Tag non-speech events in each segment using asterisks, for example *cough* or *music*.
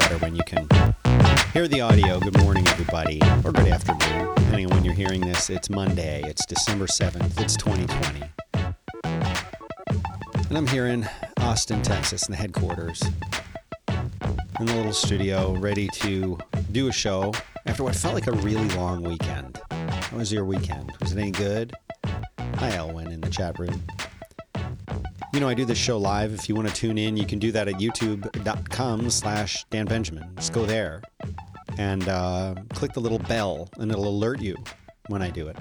better when you can hear the audio. Good morning, everybody, or good afternoon, depending on when you're hearing this. It's Monday. It's December 7th. It's 2020. And I'm here in Austin, Texas, in the headquarters, in the little studio, ready to do a show after what felt like a really long weekend. How was your weekend? Was it any good? Hi, Elwin, in the chat room. You know, I do this show live. If you want to tune in, you can do that at youtube.com slash Dan Benjamin. Just go there and uh, click the little bell, and it'll alert you when I do it.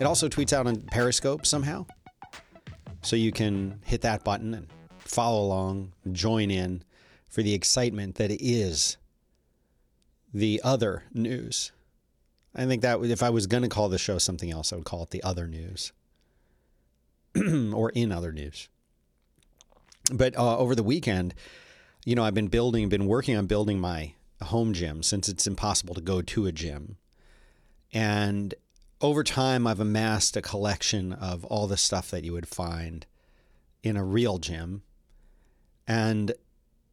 It also tweets out on Periscope somehow. So you can hit that button and follow along, join in for the excitement that is the other news. I think that if I was going to call the show something else, I would call it the other news *clears throat* or in other news. But uh, over the weekend, you know, I've been building, been working on building my home gym since it's impossible to go to a gym. And over time, I've amassed a collection of all the stuff that you would find in a real gym. And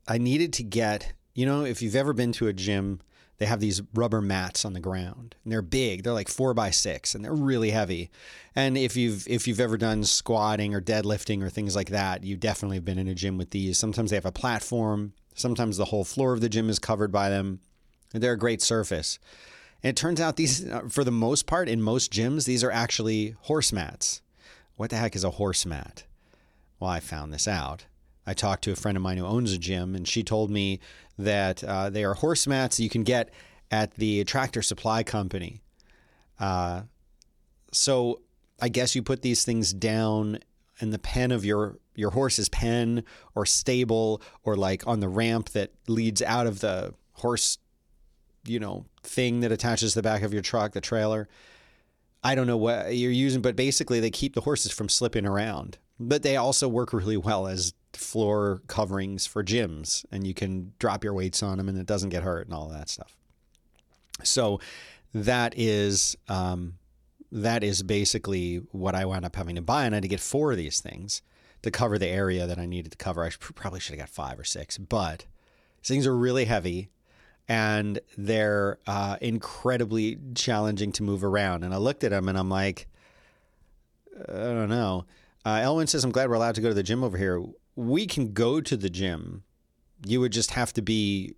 I needed to get, you know, if you've ever been to a gym, they have these rubber mats on the ground and they're big. They're like four by six and they're really heavy. And if you've if you've ever done squatting or deadlifting or things like that you definitely have been in a gym with these. Sometimes they have a platform. Sometimes the whole floor of the gym is covered by them. They're a great surface. And it turns out these uh, for the most part in most gyms these are actually horse mats. What the heck is a horse mat? Well i found this out. I talked to a friend of mine who owns a gym, and she told me that uh, they are horse mats you can get at the Tractor Supply Company. Uh, so I guess you put these things down in the pen of your your horse's pen or stable or like on the ramp that leads out of the horse you know thing that attaches the back of your truck the trailer i don't know what you're using but basically they keep the horses from slipping around but they also work really well as floor coverings for gyms and you can drop your weights on them and it doesn't get hurt and all that stuff. So that is um, that is basically what I wound up having to buy, and I had to get four of these things to cover the area that I needed to cover. I probably should have got five or six, but these things are really heavy and they're uh, incredibly challenging to move around. And I looked at them and I'm like, I don't know. Uh, Elwin says, I'm glad we're allowed to go to the gym over here we can go to the gym. You would just have to be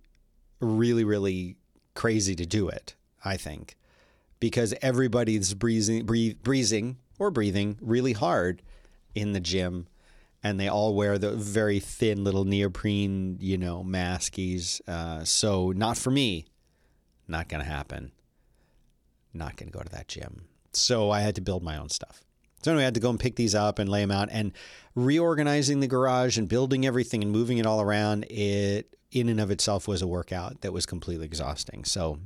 really, really crazy to do it, I think, because everybody's breathing, breathe, or breathing really hard in the gym. And they all wear the very thin little neoprene, you know, maskies. Uh, so, not for me. Not going to happen. Not going to go to that gym. So, I had to build my own stuff. So anyway, I had to go and pick these up and lay them out and reorganizing the garage and building everything and moving it all around. It in and of itself was a workout that was completely exhausting. So,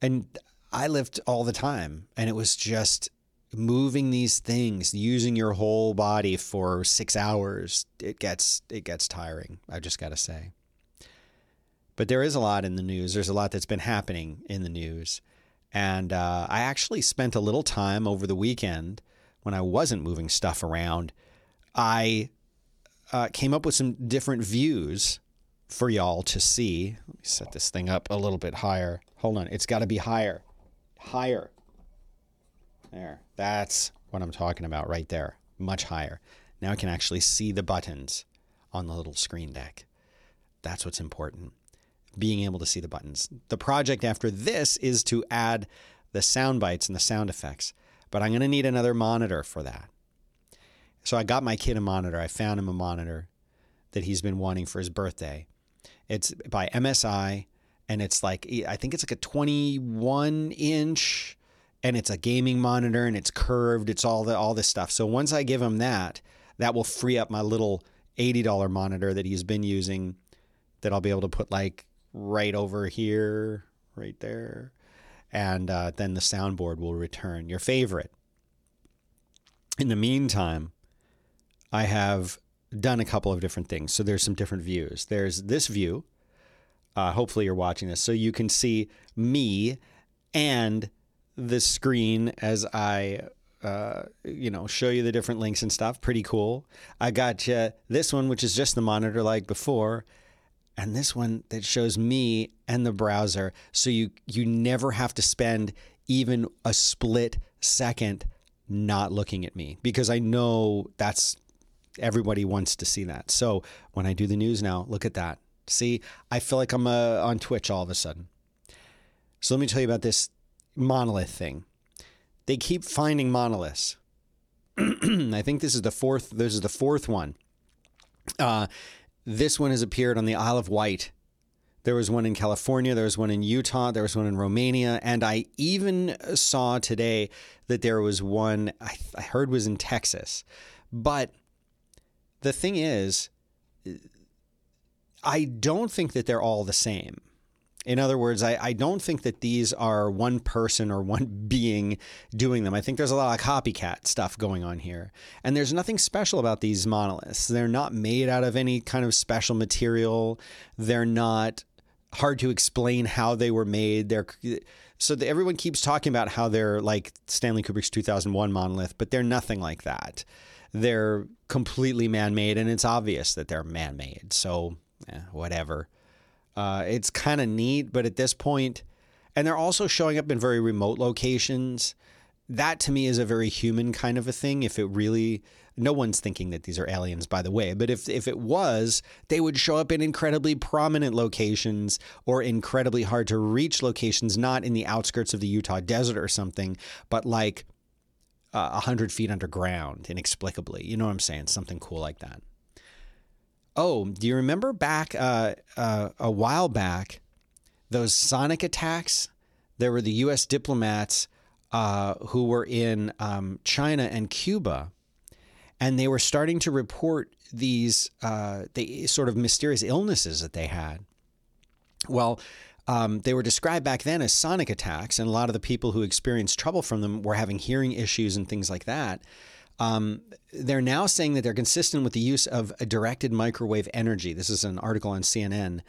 and I lift all the time and it was just moving these things, using your whole body for six hours. It gets, it gets tiring. I just got to say. But there is a lot in the news. There's a lot that's been happening in the news. And uh, I actually spent a little time over the weekend when I wasn't moving stuff around. I uh, came up with some different views for y'all to see. Let me set this thing up a little bit higher. Hold on, it's got to be higher. Higher. There. That's what I'm talking about right there. Much higher. Now I can actually see the buttons on the little Stream Deck. That's what's important being able to see the buttons. The project after this is to add the sound bites and the sound effects, but I'm going to need another monitor for that. So I got my kid a monitor. I found him a monitor that he's been wanting for his birthday. It's by MSI and it's like I think it's like a 21 inch and it's a gaming monitor and it's curved. It's all the all this stuff. So once I give him that, that will free up my little $80 monitor that he's been using that I'll be able to put like right over here, right there. And uh, then the soundboard will return your favorite. In the meantime, I have done a couple of different things. So there's some different views. There's this view. Uh, hopefully, you're watching this. So you can see me and the screen as I uh, you know, show you the different links and stuff. Pretty cool. I got you this one, which is just the monitor like before, and this one that shows me and the browser so you you never have to spend even a split second not looking at me because I know that's everybody wants to see that. So when I do the news now, look at that. See, I feel like I'm uh, on Twitch all of a sudden. So let me tell you about this monolith thing. They keep finding monoliths. *clears throat* I think this is the fourth. This is the fourth one. Uh, this one has appeared on the Isle of Wight. There was one in California. There was one in Utah. There was one in Romania, and I even saw today that there was one I, I heard was in Texas. But the thing is, I don't think that they're all the same. In other words, I, I don't think that these are one person or *laughs* one being doing them. I think there's a lot of copycat stuff going on here. And there's nothing special about these monoliths. They're not made out of any kind of special material. They're not hard to explain how they were made. They're so the, everyone keeps talking about how they're like Stanley Kubrick's 2001 monolith, but they're nothing like that. They're completely man-made, and it's obvious that they're man-made. So eh, whatever. Uh, it's kind of neat, but at this point, and they're also showing up in very remote locations. That to me is a very human kind of a thing. If it really, no one's thinking that these are aliens, by the way, but if, if it was, they would show up in incredibly prominent locations or incredibly hard to reach locations, not in the outskirts of the Utah desert or something, but like uh, a uh, hundred feet underground inexplicably. You know what I'm saying? Something cool like that. Oh, do you remember back uh, uh, a while back those sonic attacks? There were the U.S. diplomats uh, who were in um, China and Cuba, and they were starting to report these uh, the sort of mysterious illnesses that they had. Well, um, they were described back then as sonic attacks, and a lot of the people who experienced trouble from them were having hearing issues and things like that. Um, they're now saying that they're consistent with the use of directed microwave energy. This is an article on CNN.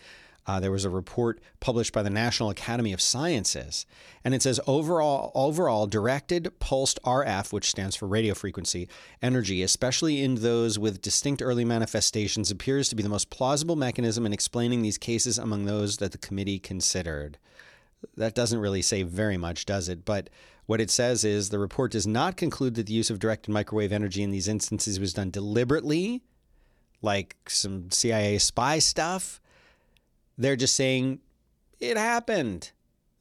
Uh, there was a report published by the National Academy of Sciences, and it says overall, overall directed pulsed RF, which stands for radio frequency energy, especially in those with distinct early manifestations, appears to be the most plausible mechanism in explaining these cases among those that the committee considered. That doesn't really say very much, does it? But what it says is the report does not conclude that the use of directed microwave energy in these instances was done deliberately, like some CIA spy stuff. They're just saying it happened.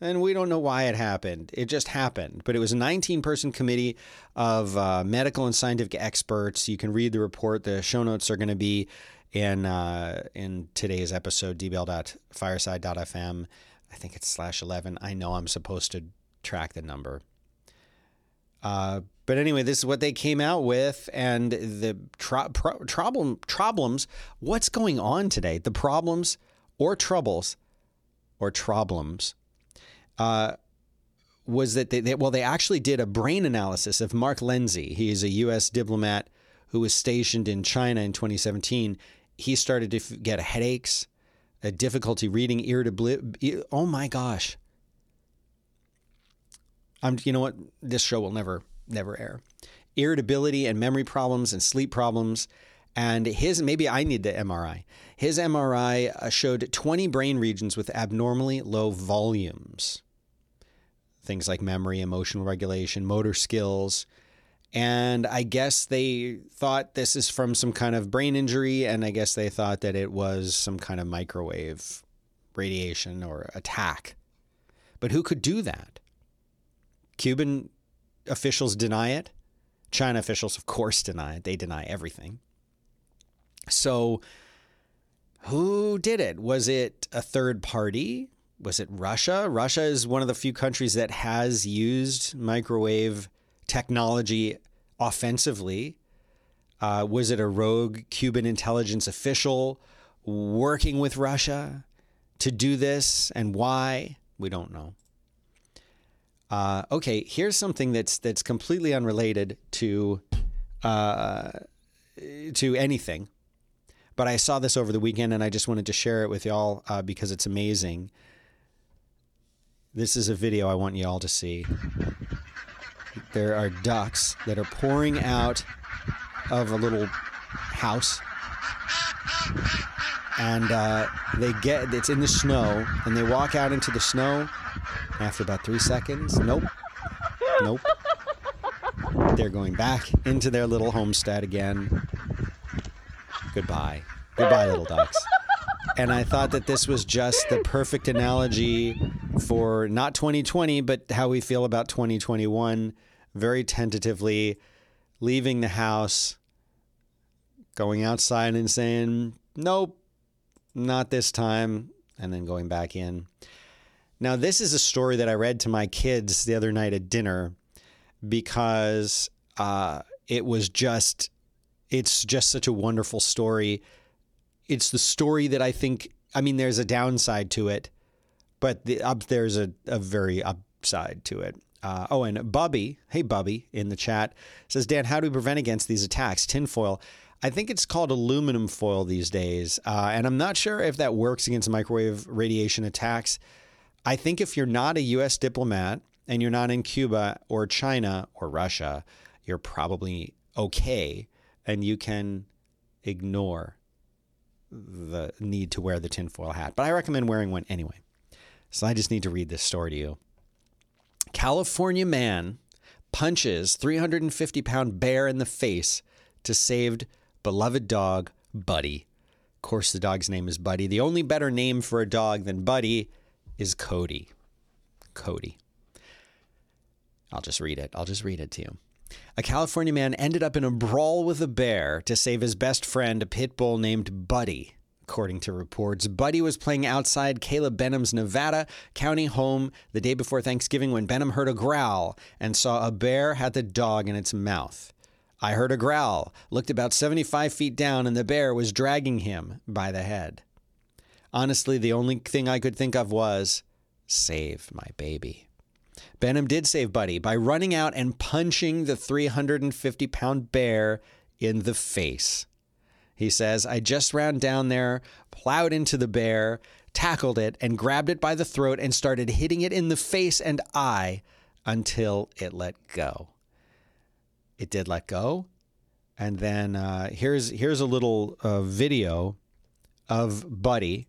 And we don't know why it happened. It just happened. But it was a 19 person committee of uh, medical and scientific experts. You can read the report. The show notes are going to be in uh, in today's episode, dbl.fireside.fm. I think it's slash 11. I know I'm supposed to track the number. Uh, but anyway, this is what they came out with, and the tro- pro- problem problems. What's going on today? The problems or troubles or problems uh, was that they, they, well they actually did a brain analysis of Mark Lenzi. He is a U.S. diplomat who was stationed in China in 2017. He started to get headaches, a difficulty reading, irritability. Oh my gosh! I'm, you know what? This show will never, never air. Irritability and memory problems and sleep problems. And his, maybe I need the MRI. His MRI uh, showed 20 brain regions with abnormally low volumes. Things like memory, emotional regulation, motor skills. And I guess they thought this is from some kind of brain injury. And I guess they thought that it was some kind of microwave radiation or attack. But who could do that? Cuban officials deny it. China officials, of course, deny it. They deny everything. So, who did it? Was it a third party? Was it Russia? Russia is one of the few countries that has used microwave technology offensively. Uh, was it a rogue Cuban intelligence official working with Russia to do this? And why? We don't know. Uh, okay, here's something that's that's completely unrelated to uh, to anything, but I saw this over the weekend and I just wanted to share it with y'all uh, because it's amazing. This is a video I want y'all to see. There are ducks that are pouring out of a little house. and uh, they get it's in the snow, and they walk out into the snow. After about three seconds, nope, nope, they're going back into their little homestead again. Goodbye, goodbye, little ducks. And I thought that this was just the perfect analogy for not 2020, but how we feel about 2021. Very tentatively leaving the house, going outside and saying, nope, not this time, and then going back in. Now, this is a story that I read to my kids the other night at dinner because uh, it was just, it's just such a wonderful story. It's the story that I think, I mean, there's a downside to it, but the, there's a, a very upside to it. Uh, oh, and Bubby, hey Bubby, in the chat says, Dan, how do we prevent against these attacks? Tinfoil. I think it's called aluminum foil these days, uh, and I'm not sure if that works against microwave radiation attacks. I think if you're not a U.S. diplomat and you're not in Cuba or China or Russia, you're probably okay, and you can ignore the need to wear the tinfoil hat. But I recommend wearing one anyway. So I just need to read this story to you. California man punches 350 pound bear in the face to saved beloved dog, Buddy. Of course, the dog's name is Buddy. The only better name for a dog than Buddy is Cody. Cody. I'll just read it. I'll just read it to you. A California man ended up in a brawl with a bear to save his best friend, a pit bull named Buddy. According to reports, Buddy was playing outside Caleb Benham's Nevada County home the day before Thanksgiving when Benham heard a growl and saw a bear had the dog in its mouth. I heard a growl, looked about 75 feet down, and the bear was dragging him by the head. Honestly, the only thing I could think of was save my baby. Benham did save Buddy by running out and punching the 350 pound bear in the face. He says, I just ran down there, plowed into the bear, tackled it, and grabbed it by the throat and started hitting it in the face and eye until it let go. It did let go. And then uh, here's here's a little uh, video of Buddy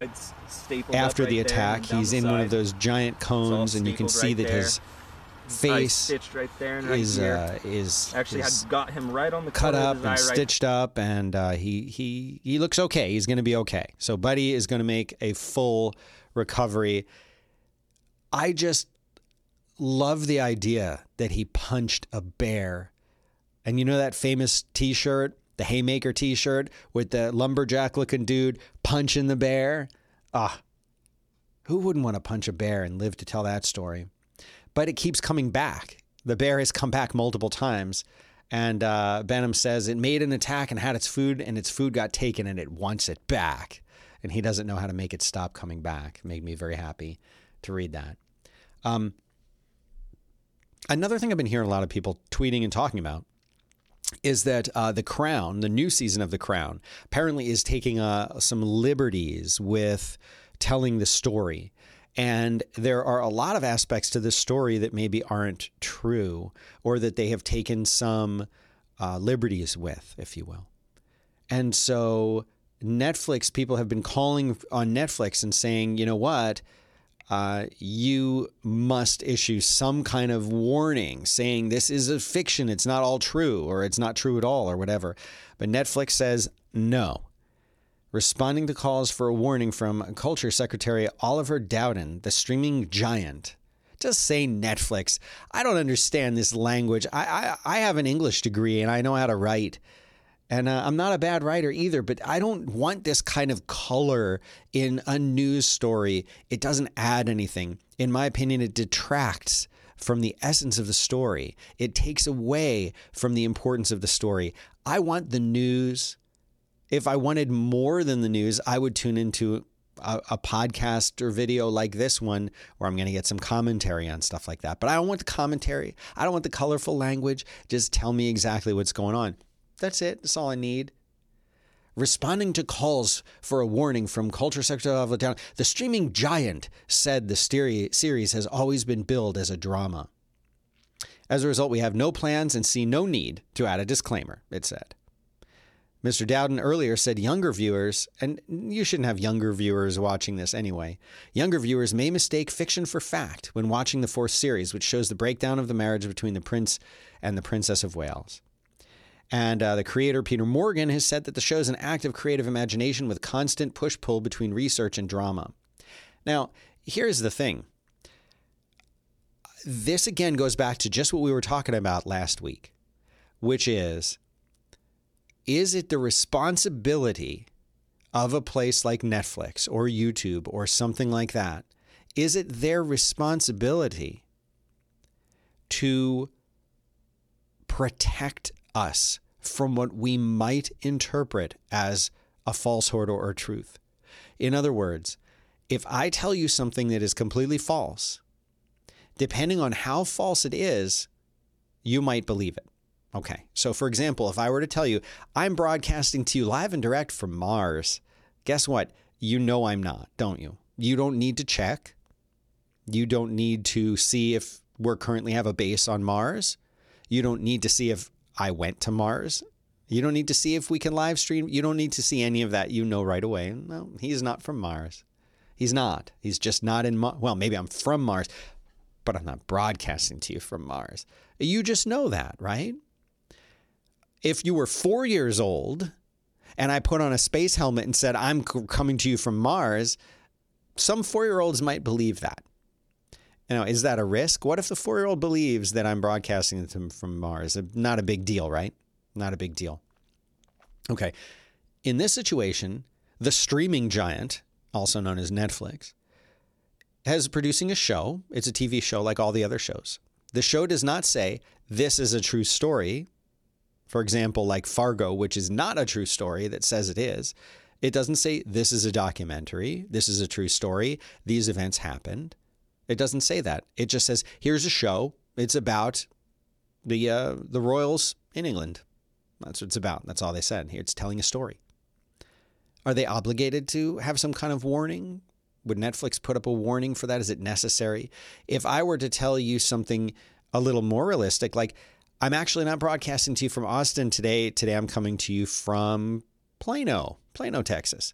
after right the attack. He's in one of those giant cones, and you can see right that there. his face stitched right there and right is uh, is Actually, is had got him right on the cut up and stitched up, and uh, he he he looks okay. He's going to be okay. So Buddy is going to make a full recovery. I just love the idea that he punched a bear, and you know that famous T-shirt, the Haymaker T-shirt with the lumberjack-looking dude punching the bear. Ah, who wouldn't want to punch a bear and live to tell that story? But it keeps coming back. The bear has come back multiple times. And uh, Benham says it made an attack and had its food, and its food got taken, and it wants it back. And he doesn't know how to make it stop coming back. Made me very happy to read that. Um, another thing I've been hearing a lot of people tweeting and talking about is that uh, The Crown, the new season of The Crown, apparently is taking uh, some liberties with telling the story. And there are a lot of aspects to this story that maybe aren't true or that they have taken some uh, liberties with, if you will. And so Netflix, people have been calling on Netflix and saying, you know what? Uh, you must issue some kind of warning saying this is a fiction, it's not all true, or it's not true at all, or whatever. But Netflix says no. Responding to calls for a warning from Culture Secretary Oliver Dowden, the streaming giant. Just say Netflix. I don't understand this language. I, I, I have an English degree and I know how to write. And uh, I'm not a bad writer either, but I don't want this kind of color in a news story. It doesn't add anything. In my opinion, it detracts from the essence of the story, it takes away from the importance of the story. I want the news. If I wanted more than the news, I would tune into a, a podcast or video like this one where I'm going to get some commentary on stuff like that. But I don't want the commentary. I don't want the colorful language. Just tell me exactly what's going on. That's it. That's all I need. Responding to calls for a warning from Culture Secretary Dowden, the streaming giant said the series has always been billed as a drama. As a result, we have no plans and see no need to add a disclaimer, it said. Mr. Dowden earlier said younger viewers, and you shouldn't have younger viewers watching this anyway, younger viewers may mistake fiction for fact when watching the fourth series, which shows the breakdown of the marriage between the prince and the Princess of Wales. And uh, the creator, Peter Morgan, has said that the show is an act of creative imagination with constant push pull between research and drama. Now, here's the thing this again goes back to just what we were talking about last week, which is is it the responsibility of a place like Netflix or YouTube or something like that? Is it their responsibility to protect us from what we might interpret as a falsehood or a truth? In other words, if I tell you something that is completely false, depending on how false it is, you might believe it. Okay. So, for example, if I were to tell you, I'm broadcasting to you live and direct from Mars, guess what? You know I'm not, don't you? You don't need to check. You don't need to see if we're currently have a base on Mars. You don't need to see if I went to Mars. You don't need to see if we can live stream. You don't need to see any of that. You know right away. No, he's not from Mars. He's not. He's just not in Mars. Well, maybe I'm from Mars, but I'm not broadcasting to you from Mars. You just know that, right? if you were four years old and I put on a space helmet and said, I'm coming to you from Mars, some four year olds might believe that. You know, is that a risk? What if the four year old believes that I'm broadcasting from Mars? Uh, not a big deal, right? Not a big deal. Okay. In this situation, the streaming giant, also known as Netflix, has producing a show. It's a TV show like all the other shows. The show does not say this is a true story for example, like Fargo, which is not a true story that says it is, it doesn't say this is a documentary, this is a true story, these events happened. It doesn't say that. It just says here's a show. It's about the uh, the royals in England. That's what it's about. That's all they said. Here it's telling a story. Are they obligated to have some kind of warning? Would Netflix put up a warning for that? Is it necessary? If I were to tell you something a little more realistic, like I'm actually not broadcasting to you from Austin today. Today I'm coming to you from Plano, Plano, Texas.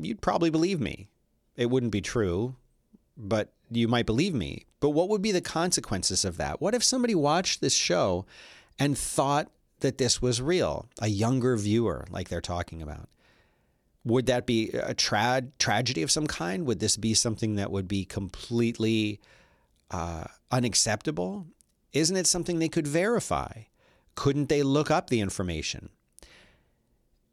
You'd probably believe me. It wouldn't be true, but you might believe me. But what would be the consequences of that? What if somebody watched this show and thought that this was real, a younger viewer, like they're talking about? Would that be a tra- tragedy of some kind? Would this be something that would be completely uh, unacceptable? Isn't it something they could verify? Couldn't they look up the information?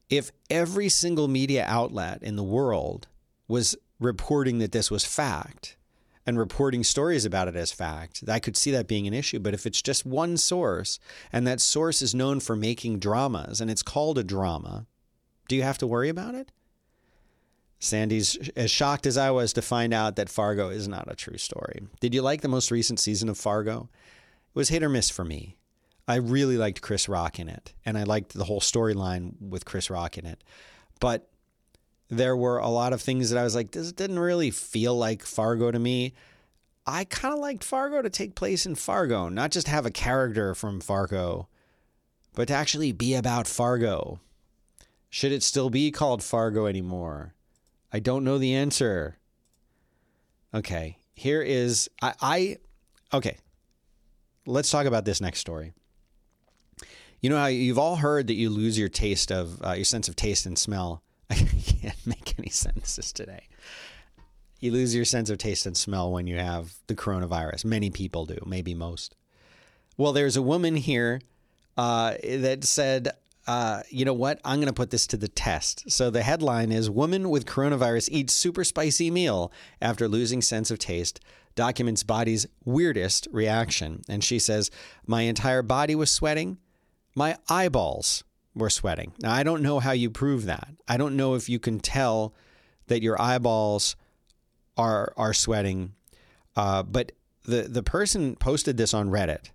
If every single media outlet in the world was reporting that this was fact and reporting stories about it as fact, I could see that being an issue. But if it's just one source and that source is known for making dramas and it's called a drama, do you have to worry about it? Sandy's as shocked as I was to find out that Fargo is not a true story. Did you like the most recent season of Fargo? It was hit or miss for me. I really liked Chris Rock in it, and I liked the whole storyline with Chris Rock in it. But there were a lot of things that I was like, this didn't really feel like Fargo to me. I kind of liked Fargo to take place in Fargo, not just have a character from Fargo, but to actually be about Fargo. Should it still be called Fargo anymore? I don't know the answer. Okay, here is I, I okay let's talk about this next story. You know how you've all heard that you lose your taste of uh, your sense of taste and smell. *laughs* can't *laughs* make any sentences today. You lose your sense of taste and smell when you have the coronavirus. Many people do, maybe most. Well, there's a woman here uh, that said, uh, you know what? I'm going to put this to the test. So the headline is Woman with coronavirus eats super spicy meal after losing sense of taste documents body's weirdest reaction. And she says, My entire body was sweating. My eyeballs were sweating. Now, I don't know how you prove that. I don't know if you can tell that your eyeballs are, are sweating. Uh, but the, the person posted this on Reddit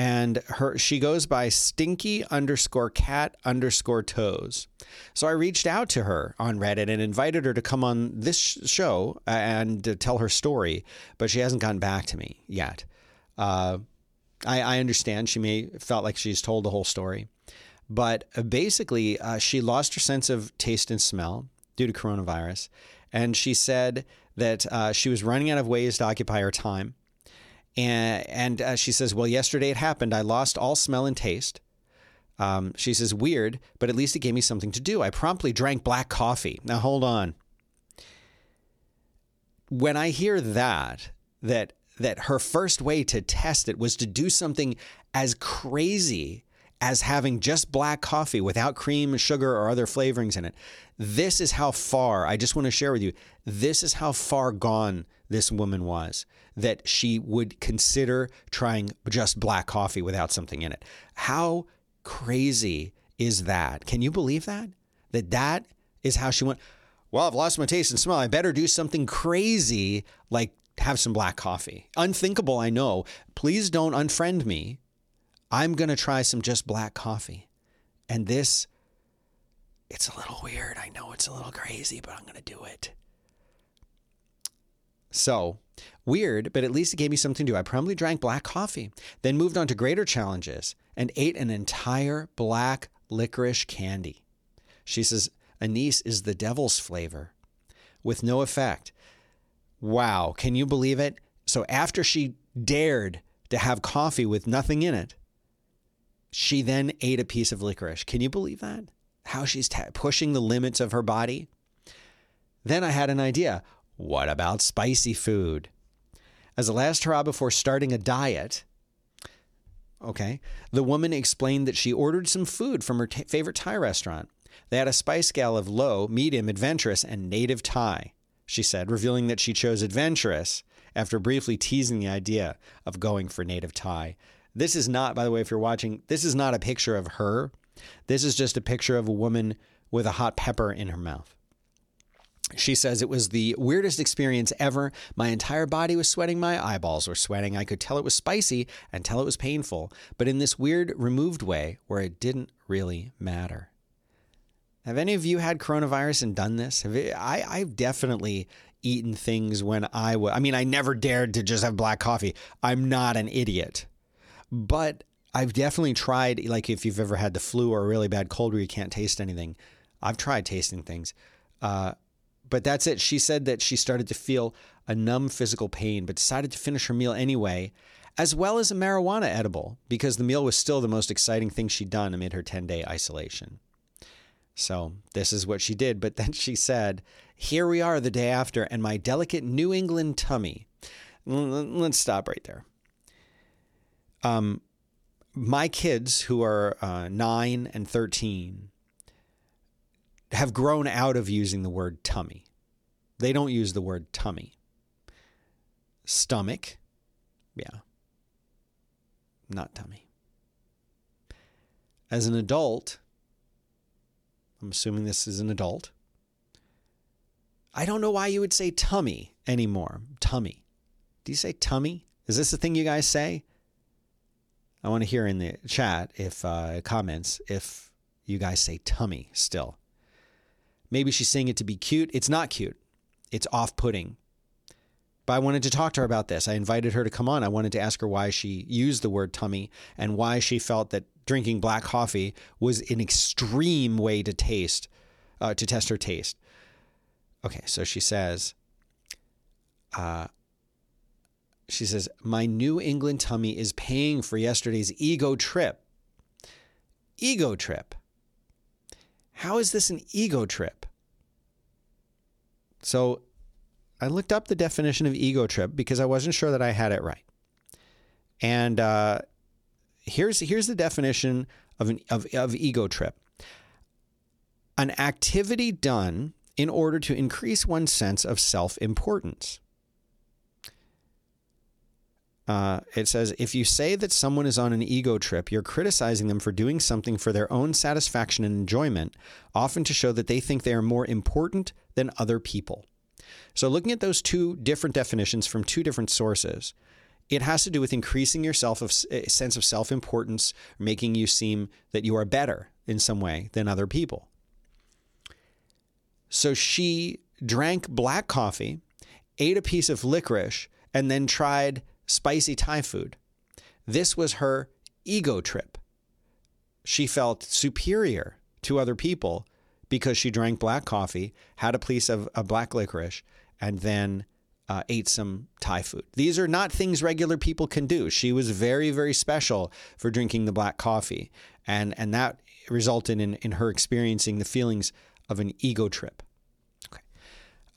and her she goes by stinky underscore cat underscore toes. So I reached out to her on Reddit and invited her to come on this show and to tell her story, but she hasn't gotten back to me yet. Uh, I, I understand she may felt like she's told the whole story, But uh, basically, uh, she lost her sense of taste and smell due to coronavirus. And she said that uh, she was running out of ways to occupy her time. And, and uh, she says, Well, yesterday it happened. I lost all smell and taste. Um, she says, Weird, but at least it gave me something to do. I promptly drank black coffee. Now, hold on. When I hear that, that that her first way to test it was to do something as crazy as having just black coffee without cream, sugar, or other flavorings in it. This is how far, I just want to share with you, this is how far gone this woman was that she would consider trying just black coffee without something in it. How crazy is that? Can you believe that? That that is how she went. Well, I've lost my taste and smell. I better do something crazy like have some black coffee. Unthinkable, I know. Please don't unfriend me. I'm going to try some just black coffee. And this, it's a little weird. I know it's a little crazy, but I'm going to do it. So, weird, but at least it gave me something to do. I probably drank black coffee, then moved on to greater challenges and ate an entire black licorice candy. She says, anise is the devil's flavor with no effect. Wow, can you believe it? So after she dared to have coffee with nothing in it, she then ate a piece of licorice. Can you believe that? How she's t- pushing the limits of her body. Then I had an idea. What about spicy food? As a last hurrah before starting a diet, okay, the woman explained that she ordered some food from her t- favorite Thai restaurant. They had a spice scale of low, medium, adventurous, and native Thai she said, revealing that she chose adventurous after briefly teasing the idea of going for native Thai. This is not, by the way, if you're watching, this is not a picture of her. This is just a picture of a woman with a hot pepper in her mouth. She says it was the weirdest experience ever. My entire body was sweating. My eyeballs were sweating. I could tell it was spicy and tell it was painful, but in this weird, removed way where it didn't really matter. Have any of you had coronavirus and done this? Have it, I, I've definitely eaten things when I was. I mean, I never dared to just have black coffee. I'm not an idiot, but I've definitely tried. Like if you've ever had the flu or a really bad cold where you can't taste anything, I've tried tasting things. Uh, but that's it. She said that she started to feel a numb physical pain, but decided to finish her meal anyway, as well as a marijuana edible, because the meal was still the most exciting thing she'd done amid her 10 day isolation. So this is what she did. But then she said, Here we are the day after, and my delicate New England tummy. Let's stop right there. Um, my kids, who are uh, nine and 13, have grown out of using the word tummy. They don't use the word tummy. Stomach, yeah, not tummy. As an adult, I'm assuming this is an adult. I don't know why you would say tummy anymore. Tummy. Do you say tummy? Is this the thing you guys say? I want to hear in the chat if uh, comments if you guys say tummy still. Maybe she's saying it to be cute. It's not cute. It's off-putting. But I wanted to talk to her about this. I invited her to come on. I wanted to ask her why she used the word tummy and why she felt that drinking black coffee was an extreme way to taste, uh, to test her taste. Okay, so she says, uh, she says, My New England tummy is paying for yesterday's ego trip. Ego trip. How is this an ego trip? So I looked up the definition of ego trip because I wasn't sure that I had it right. And uh, here's here's the definition of an of, of ego trip. An activity done in order to increase one's sense of self-importance. Uh, it says if you say that someone is on an ego trip, you're criticizing them for doing something for their own satisfaction and enjoyment, often to show that they think they are more important than other people. So, looking at those two different definitions from two different sources, it has to do with increasing your self of sense of self-importance, making you seem that you are better in some way than other people. So she drank black coffee, ate a piece of licorice, and then tried spicy Thai food. This was her ego trip. she felt superior to other people because she drank black coffee, had a piece of, of black licorice, and then uh, ate some Thai food. These are not things regular people can do. She was very, very special for drinking the black coffee, and and that resulted in in her experiencing the feelings of an ego trip.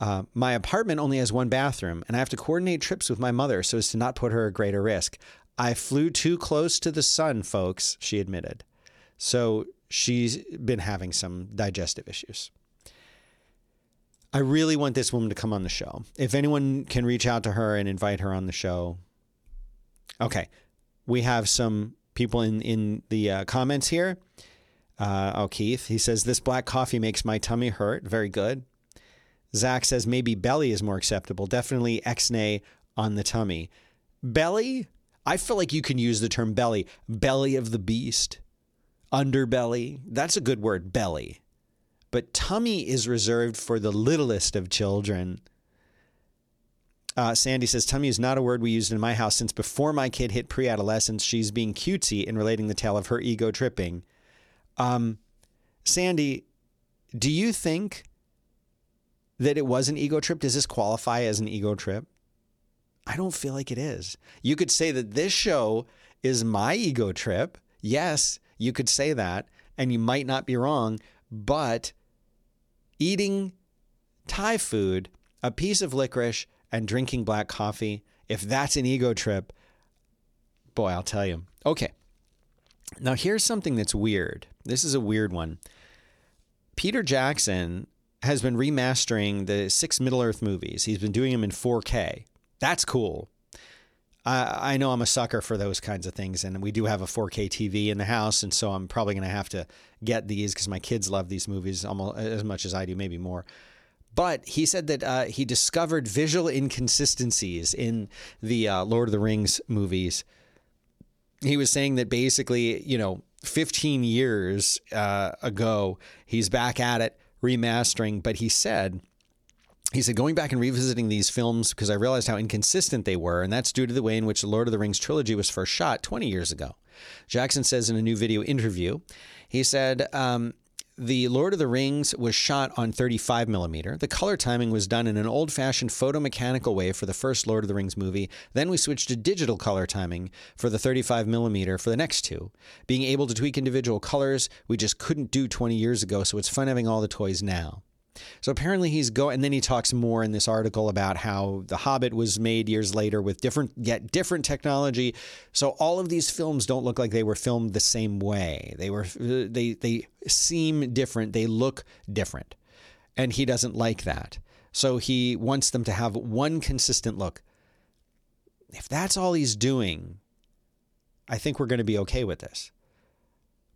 Uh, my apartment only has one bathroom, and I have to coordinate trips with my mother so as to not put her at greater risk. I flew too close to the sun, folks, she admitted. So she's been having some digestive issues. I really want this woman to come on the show. If anyone can reach out to her and invite her on the show. Okay. We have some people in, in the uh, comments here. Uh, oh, Keith, he says, This black coffee makes my tummy hurt. Very good. Zach says, Maybe belly is more acceptable. Definitely X-nay on the tummy. Belly? I feel like you can use the term belly. Belly of the beast. Underbelly. That's a good word, belly but tummy is reserved for the littlest of children. Uh, Sandy says, tummy is not a word we used in my house since before my kid hit pre adolescence. She's being cutesy in relating the tale of her ego tripping. Um, Sandy, do you think that it was an ego trip? Does this qualify as an ego trip? I don't feel like it is. You could say that this show is my ego trip. Yes, you could say that, and you might not be wrong, but eating Thai food, a piece of licorice, and drinking black coffee, if that's an ego trip, boy, I'll tell you. Okay. Now, here's something that's weird. This is a weird one. Peter Jackson has been remastering the six Middle Earth movies. He's been doing them in 4K. That's cool. I, I know I'm a sucker for those kinds of things, and we do have a 4K TV in the house, and so I'm probably going to have to get these because my kids love these movies almost as much as I do, maybe more. But he said that uh, he discovered visual inconsistencies in the uh, Lord of the Rings movies. He was saying that basically, you know, 15 years uh, ago, he's back at it remastering, but he said he said, going back and revisiting these films because I realized how inconsistent they were, and that's due to the way in which the Lord of the Rings trilogy was first shot 20 years ago. Jackson says in a new video interview, he said, um, the Lord of the Rings was shot on 35 millimeter. The color timing was done in an old fashioned photomechanical way for the first Lord of the Rings movie. Then we switched to digital color timing for the 35 millimeter for the next two. Being able to tweak individual colors, we just couldn't do 20 years ago, so it's fun having all the toys now. So apparently he's going, and then he talks more in this article about how The Hobbit was made years later with different, yet different technology. So all of these films don't look like they were filmed the same way. They were, they they seem different. They look different, and he doesn't like that. So he wants them to have one consistent look. If that's all he's doing, I think we're going to be okay with this.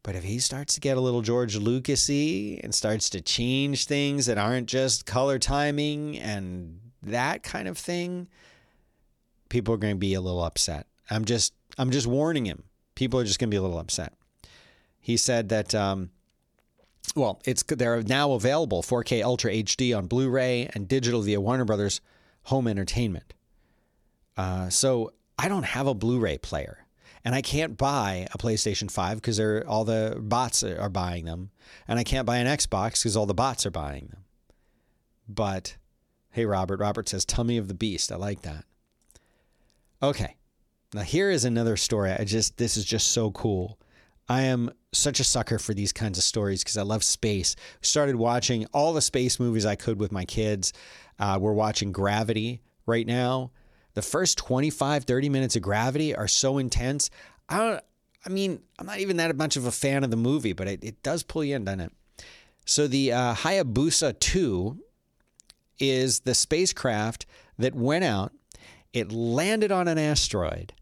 But if he starts to get a little George Lucasy and starts to change things that aren't just color timing and that kind of thing, people are going to be a little upset. I'm just I'm just warning him. People are just going to be a little upset. He said that um, well, it's they're now available 4K Ultra HD on Blu-ray and digital via Warner Brothers Home Entertainment. Uh, so I don't have a Blu-ray player and I can't buy a PlayStation 5 because all the bots are buying them, and I can't buy an Xbox because all the bots are buying them. But hey, Robert. Robert says tummy of the beast. I like that. Okay, now here is another story. I just this is just so cool. I am such a sucker for these kinds of stories because I love space. Started watching all the space movies I could with my kids. Uh, we're watching Gravity right now the first 25, 30 minutes of Gravity are so intense. I don't, I mean, I'm not even that much of a fan of the movie, but it, it does pull you in, doesn't it? So the uh, Hayabusa 2 is the spacecraft that went out. It landed on an asteroid.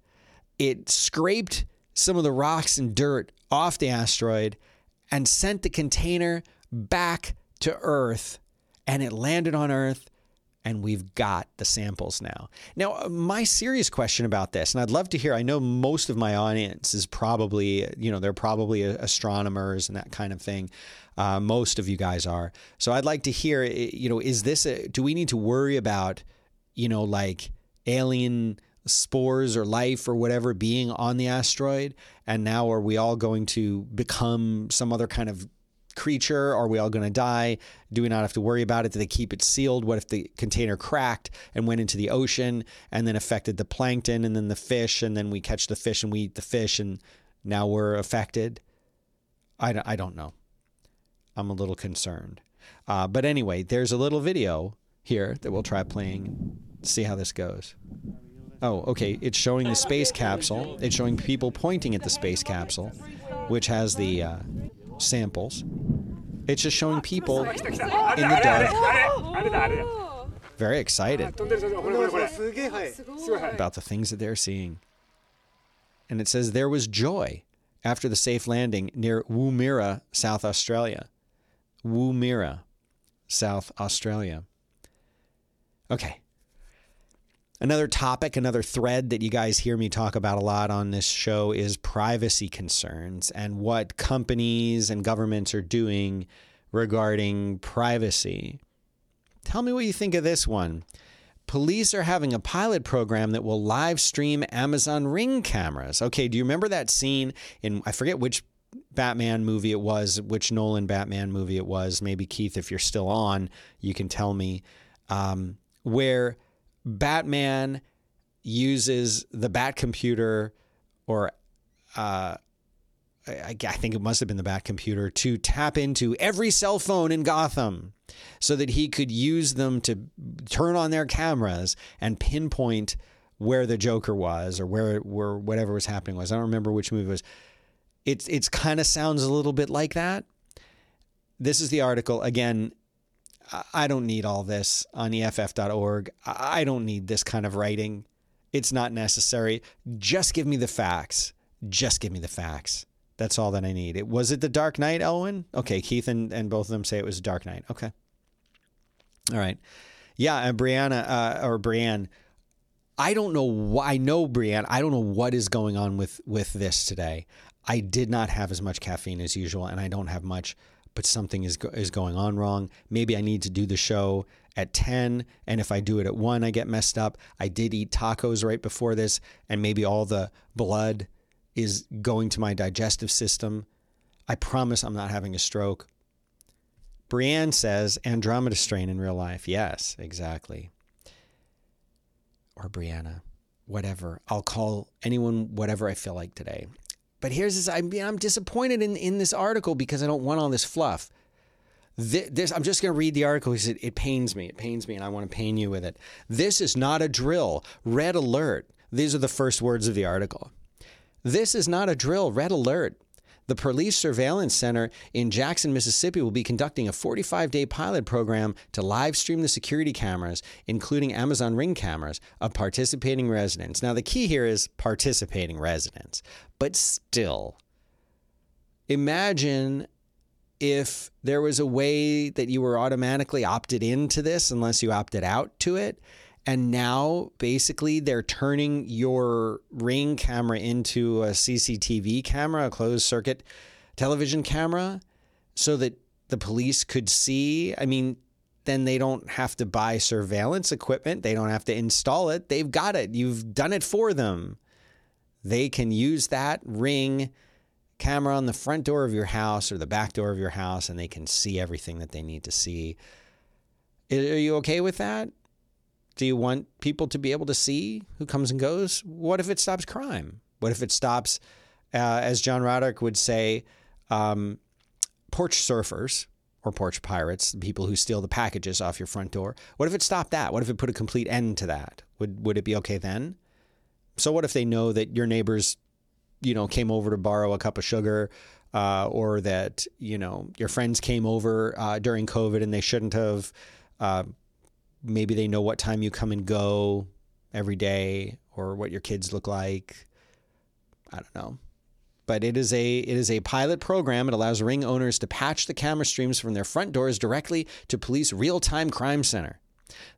It scraped some of the rocks and dirt off the asteroid and sent the container back to Earth. And it landed on Earth and we've got the samples now. Now, uh, my serious question about this, and I'd love to hear, I know most of my audience is probably, you know, they're probably astronomers and that kind of thing. Uh, most of you guys are. So I'd like to hear, you know, is this, a, do we need to worry about, you know, like alien spores or life or whatever being on the asteroid? And now are we all going to become some other kind of creature? Are we all going to die? Do we not have to worry about it? Do they keep it sealed? What if the container cracked and went into the ocean and then affected the plankton and then the fish? And then we catch the fish and we eat the fish and now we're affected? I, I don't know. I'm a little concerned. Uh, but anyway, there's a little video here that we'll try playing, see how this goes. Oh, okay. It's showing the space capsule. It's showing people pointing at the space capsule, which has the uh, samples. It's just showing people in the dark, very excited about the things that they're seeing. And it says there was joy after the safe landing near Woomera, South Australia. Woomera, South Australia. Okay. Another topic, another thread that you guys hear me talk about a lot on this show is privacy concerns and what companies and governments are doing regarding privacy. Tell me what you think of this one. Police are having a pilot program that will live stream Amazon Ring cameras. Okay, do you remember that scene in, I forget which Batman movie it was, which Nolan Batman movie it was? Maybe Keith, if you're still on, you can tell me. Um, where Batman uses the Bat computer, or uh, I, I think it must have been the Bat computer, to tap into every cell phone in Gotham so that he could use them to turn on their cameras and pinpoint where the Joker was or where where whatever was happening was. I don't remember which movie it was. It's it's kind of sounds a little bit like that. This is the article again. I don't need all this on EFF.org. I don't need this kind of writing. It's not necessary. Just give me the facts. Just give me the facts. That's all that I need. It was it the Dark Knight, Elwin? Okay, Keith and, and both of them say it was Dark Knight. Okay. All right. Yeah, and Brianna uh, or Brianne, I don't know why I know Brianne, I don't know what is going on with with this today. I did not have as much caffeine as usual and I don't have much but something is is going on wrong. Maybe I need to do the show at 10 and if I do it at 1 I get messed up. I did eat tacos right before this and maybe all the blood is going to my digestive system. I promise I'm not having a stroke. Brienne says Andromeda strain in real life. Yes, exactly. Or Brianna, whatever. I'll call anyone whatever I feel like today. But here's this I'm, I'm disappointed in, in this article because I don't want all this fluff. This, this I'm just going to read the article because it, it pains me. It pains me, and I want to pain you with it. This is not a drill. Red alert. These are the first words of the article. This is not a drill. Red alert. The Police Surveillance Center in Jackson, Mississippi will be conducting a 45 day pilot program to live stream the security cameras, including Amazon Ring cameras, of participating residents. Now, the key here is participating residents, but still, imagine if there was a way that you were automatically opted into this unless you opted out to it. And now basically they're turning your ring camera into a CCTV camera, a closed circuit television camera, so that the police could see. I mean, then they don't have to buy surveillance equipment, they don't have to install it. They've got it. You've done it for them. They can use that ring camera on the front door of your house or the back door of your house and they can see everything that they need to see. Are you okay with that? Do you want people to be able to see who comes and goes? What if it stops crime? What if it stops, uh, as John Roderick would say, um, porch surfers or porch pirates, the people who steal the packages off your front door? What if it stopped that? What if it put a complete end to that? Would would it be okay then? So what if they know that your neighbors, you know, came over to borrow a cup of sugar, uh, or that you know your friends came over uh, during COVID and they shouldn't have. Uh, maybe they know what time you come and go every day or what your kids look like. I don't know. But it is a it is a pilot program. It allows ring owners to patch the camera streams from their front doors directly to police real-time crime center.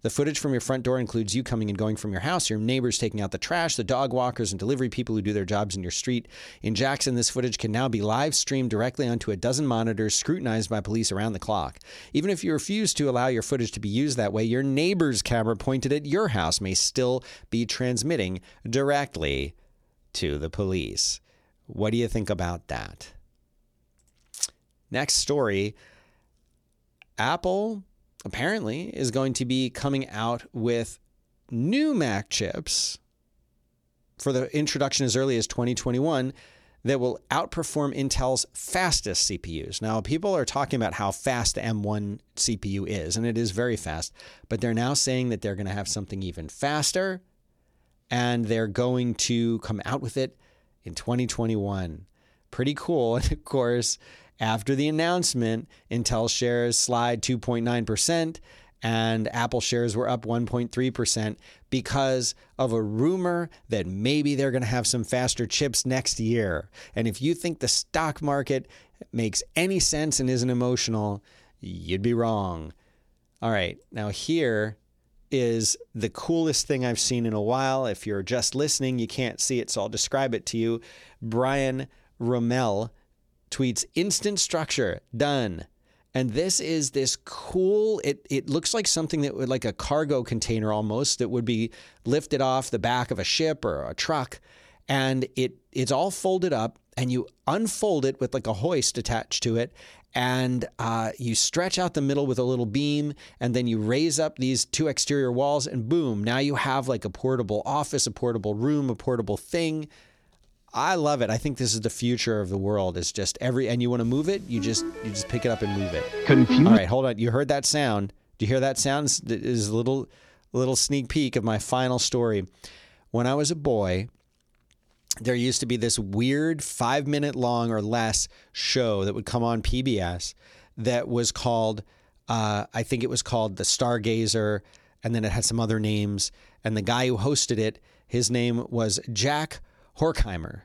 The footage from your front door includes you coming and going from your house, your neighbors taking out the trash, the dog walkers and delivery people who do their jobs in your street. In Jackson, this footage can now be live streamed directly onto a dozen monitors scrutinized by police around the clock. Even if you refuse to allow your footage to be used that way, your neighbor's camera pointed at your house may still be transmitting directly to the police. What do you think about that? Next story Apple apparently is going to be coming out with new Mac chips for the introduction as early as 2021 that will outperform Intel's fastest CPUs. Now, people are talking about how fast the M1 CPU is, and it is very fast, but they're now saying that they're going to have something even faster and they're going to come out with it in 2021. Pretty cool. *laughs* And of course, after the announcement, Intel shares slide 2.9%, and Apple shares were up 1.3% because of a rumor that maybe they're going to have some faster chips next year. And if you think the stock market makes any sense and isn't emotional, you'd be wrong. All right, now here is the coolest thing I've seen in a while. If you're just listening, you can't see it, so I'll describe it to you. Brian Roemmele tweets instant structure done. And this is this cool it it looks like something that would like a cargo container almost that would be lifted off the back of a ship or a truck. And it it's all folded up and you unfold it with like a hoist attached to it. And uh, you stretch out the middle with a little beam and then you raise up these two exterior walls and boom now you have like a portable office a portable room a portable thing I love it. I think this is the future of the world. It's just every and you want to move it, you just you just pick it up and move it. Confused. All right, hold on. You heard that sound? Do you hear that sound? It is a little little sneak peek of my final story. When I was a boy, there used to be this weird five minute long or less show that would come on PBS that was called, uh, I think it was called The Stargazer, and then it had some other names. And the guy who hosted it, his name was Jack Horkheimer.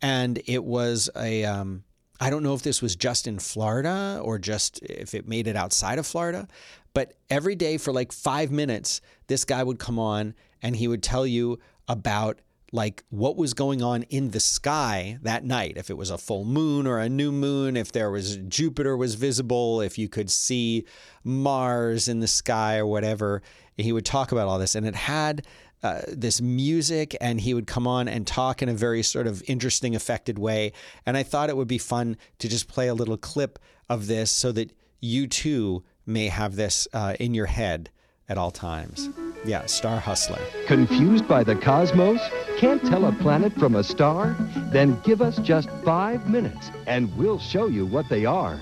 And it was a, um, I don't know if this was just in Florida or just if it made it outside of Florida, but every day for like five minutes, this guy would come on and he would tell you about like what was going on in the sky that night if it was a full moon or a new moon if there was jupiter was visible if you could see mars in the sky or whatever he would talk about all this and it had uh, this music and he would come on and talk in a very sort of interesting affected way and i thought it would be fun to just play a little clip of this so that you too may have this uh, in your head at all times yeah star hustler Confused by the cosmos? Can't tell a planet from a star? Then give us just five minutes and we'll show you what they are.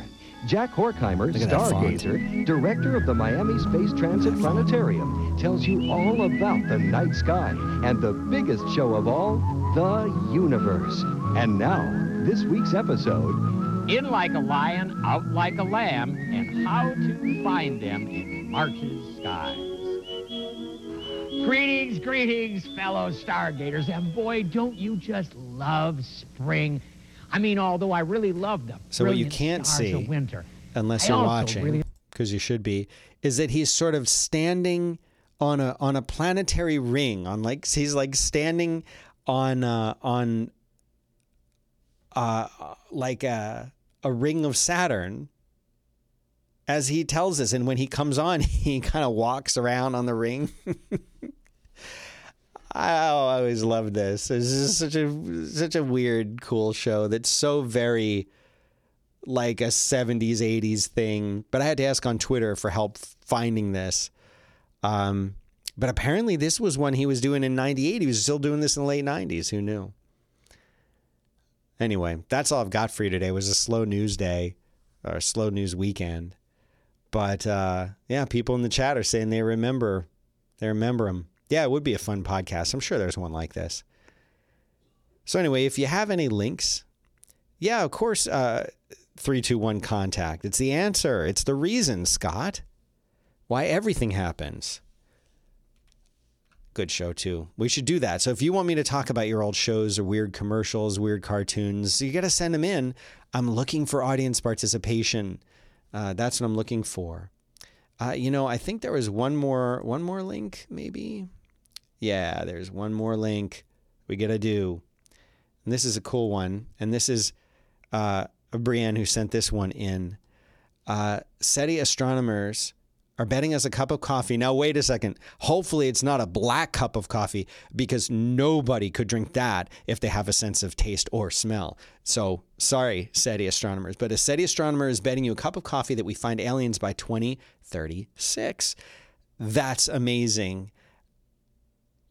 Jack Horkheimer, Look at that font. stargazer, director of the Miami Space Transit Planetarium, tells you all about the night sky and the biggest show of all, the universe. And now, this week's episode In like a lion, out like a lamb, and how to find them in March's skies. Greetings, greetings, fellow Stargazers, and boy, don't you just love spring. I mean, although I really love them. So what you can't see, winter. unless you're watching really- because you should be is that he's sort of standing on a on a planetary ring on like he's like standing on uh on uh like a a ring of Saturn as he tells us and when he comes on *laughs* he kind of walks around on the ring *laughs* I always loved this. This is such a such a weird, cool show that's so very like a 70s 80s thing. But i had to ask on twitter for help finding this. Um, but apparently this was one he was doing in 98 he was still doing this in the late 90s who knew? Anyway that's all i've got for you today. It was a slow news day or a slow news weekend. But uh, yeah people in the chat are saying they remember they remember him yeah it would be a fun podcast i'm sure there's one like this so anyway if you have any links yeah of course uh, 321 contact. It's the answer. It's the reason, Scott, why everything happens. Good show, too. We should do that. So if you want me to talk about your old shows or weird commercials, weird cartoons, you got to send them in. I'm looking for audience participation. Uh, that's what I'm looking for. Uh, you know, I think there was one more one more link, maybe. Yeah, there's one more link we gotta do. And this is a cool one. And this is uh, Brienne who sent this one in. Uh, SETI astronomers are betting us a cup of coffee. Now, wait a second. Hopefully, it's not a black cup of coffee because nobody could drink that if they have a sense of taste or smell. So, sorry, SETI astronomers, but a SETI astronomer is betting you a cup of coffee that we find aliens by 2036. That's amazing.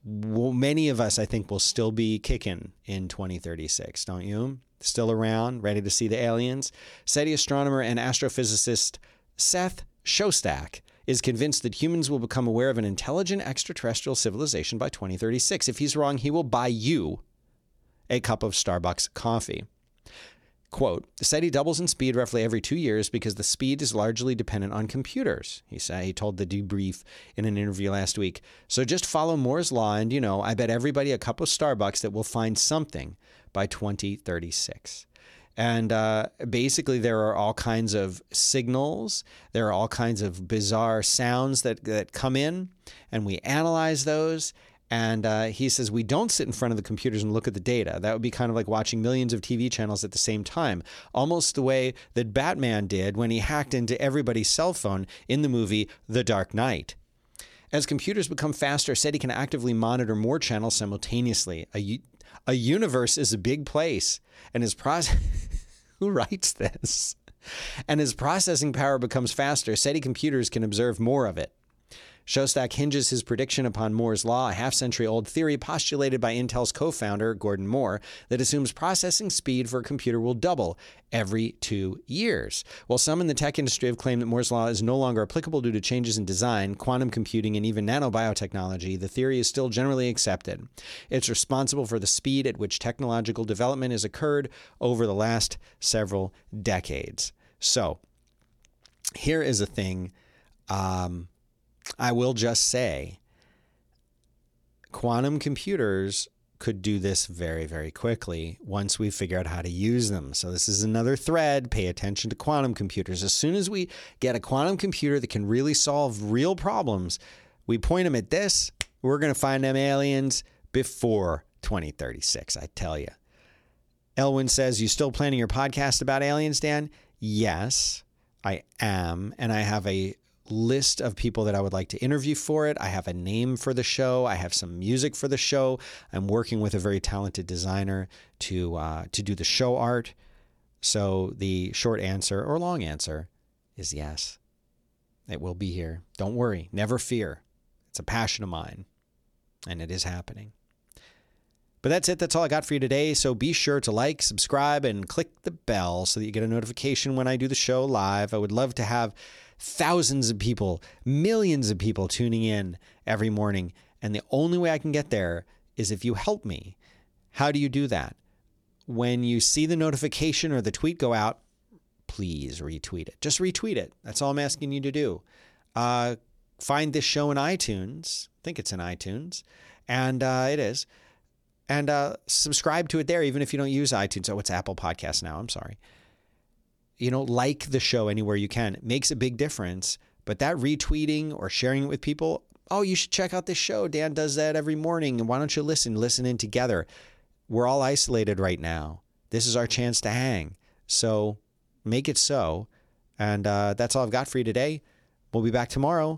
Well, many of us, I think, will still be kicking in 2036, don't you? Still around, ready to see the aliens? SETI astronomer and astrophysicist Seth Shostak is convinced that humans will become aware of an intelligent extraterrestrial civilization by 2036. If he's wrong, he will buy you a cup of Starbucks coffee. Quote, the SETI doubles in speed roughly every two years because the speed is largely dependent on computers, he said. He told the debrief in an interview last week. So just follow Moore's law, and you know, I bet everybody a cup of Starbucks that we'll find something by 2036. And uh, basically, there are all kinds of signals. There are all kinds of bizarre sounds that, that come in, and we analyze those. And uh, he says we don't sit in front of the computers and look at the data. That would be kind of like watching millions of TV channels at the same time, almost the way that Batman did when he hacked into everybody's cell phone in the movie The Dark Knight. As computers become faster, SETI can actively monitor more channels simultaneously. A, a universe is a big place, and his process. *laughs* who writes this? And as processing power becomes faster, SETI computers can observe more of it. Shostak hinges his prediction upon Moore's Law, a half century old theory postulated by Intel's co founder, Gordon Moore, that assumes processing speed for a computer will double every two years. While some in the tech industry have claimed that Moore's Law is no longer applicable due to changes in design, quantum computing, and even nanobiotechnology, the theory is still generally accepted. It's responsible for the speed at which technological development has occurred over the last several decades. So, here is a thing. Um, I will just say quantum computers could do this very, very quickly once we figure out how to use them. So, this is another thread. Pay attention to quantum computers. As soon as we get a quantum computer that can really solve real problems, we point them at this, we're going to find them aliens before 2036, I tell you. Elwin says, You still planning your podcast about aliens, Dan? Yes, I am. And I have a list of people that I would like to interview for it. I have a name for the show. I have some music for the show. I'm working with a very talented designer to uh, to do the show art. So the short answer or long answer is yes. It will be here. Don't worry. Never fear. It's a passion of mine, and it is happening. But that's it. That's all I got for you today. So be sure to like, subscribe, and click the bell so that you get a notification when I do the show live. I would love to have thousands of people, millions of people tuning in every morning. And the only way I can get there is if you help me. How do you do that? When you see the notification or the tweet go out, please retweet it. Just retweet it. That's all I'm asking you to do. Uh, find this show in iTunes. I think it's in iTunes. And uh, it is. And uh, subscribe to it there, even if you don't use iTunes. Oh, it's Apple Podcasts now. I'm sorry you know, like the show anywhere you can. It makes a big difference. But that retweeting or sharing it with people, oh, you should check out this show. Dan does that every morning. And why don't you listen? Listen in together. We're all isolated right now. This is our chance to hang. So make it so. And uh, that's all I've got for you today. We'll be back tomorrow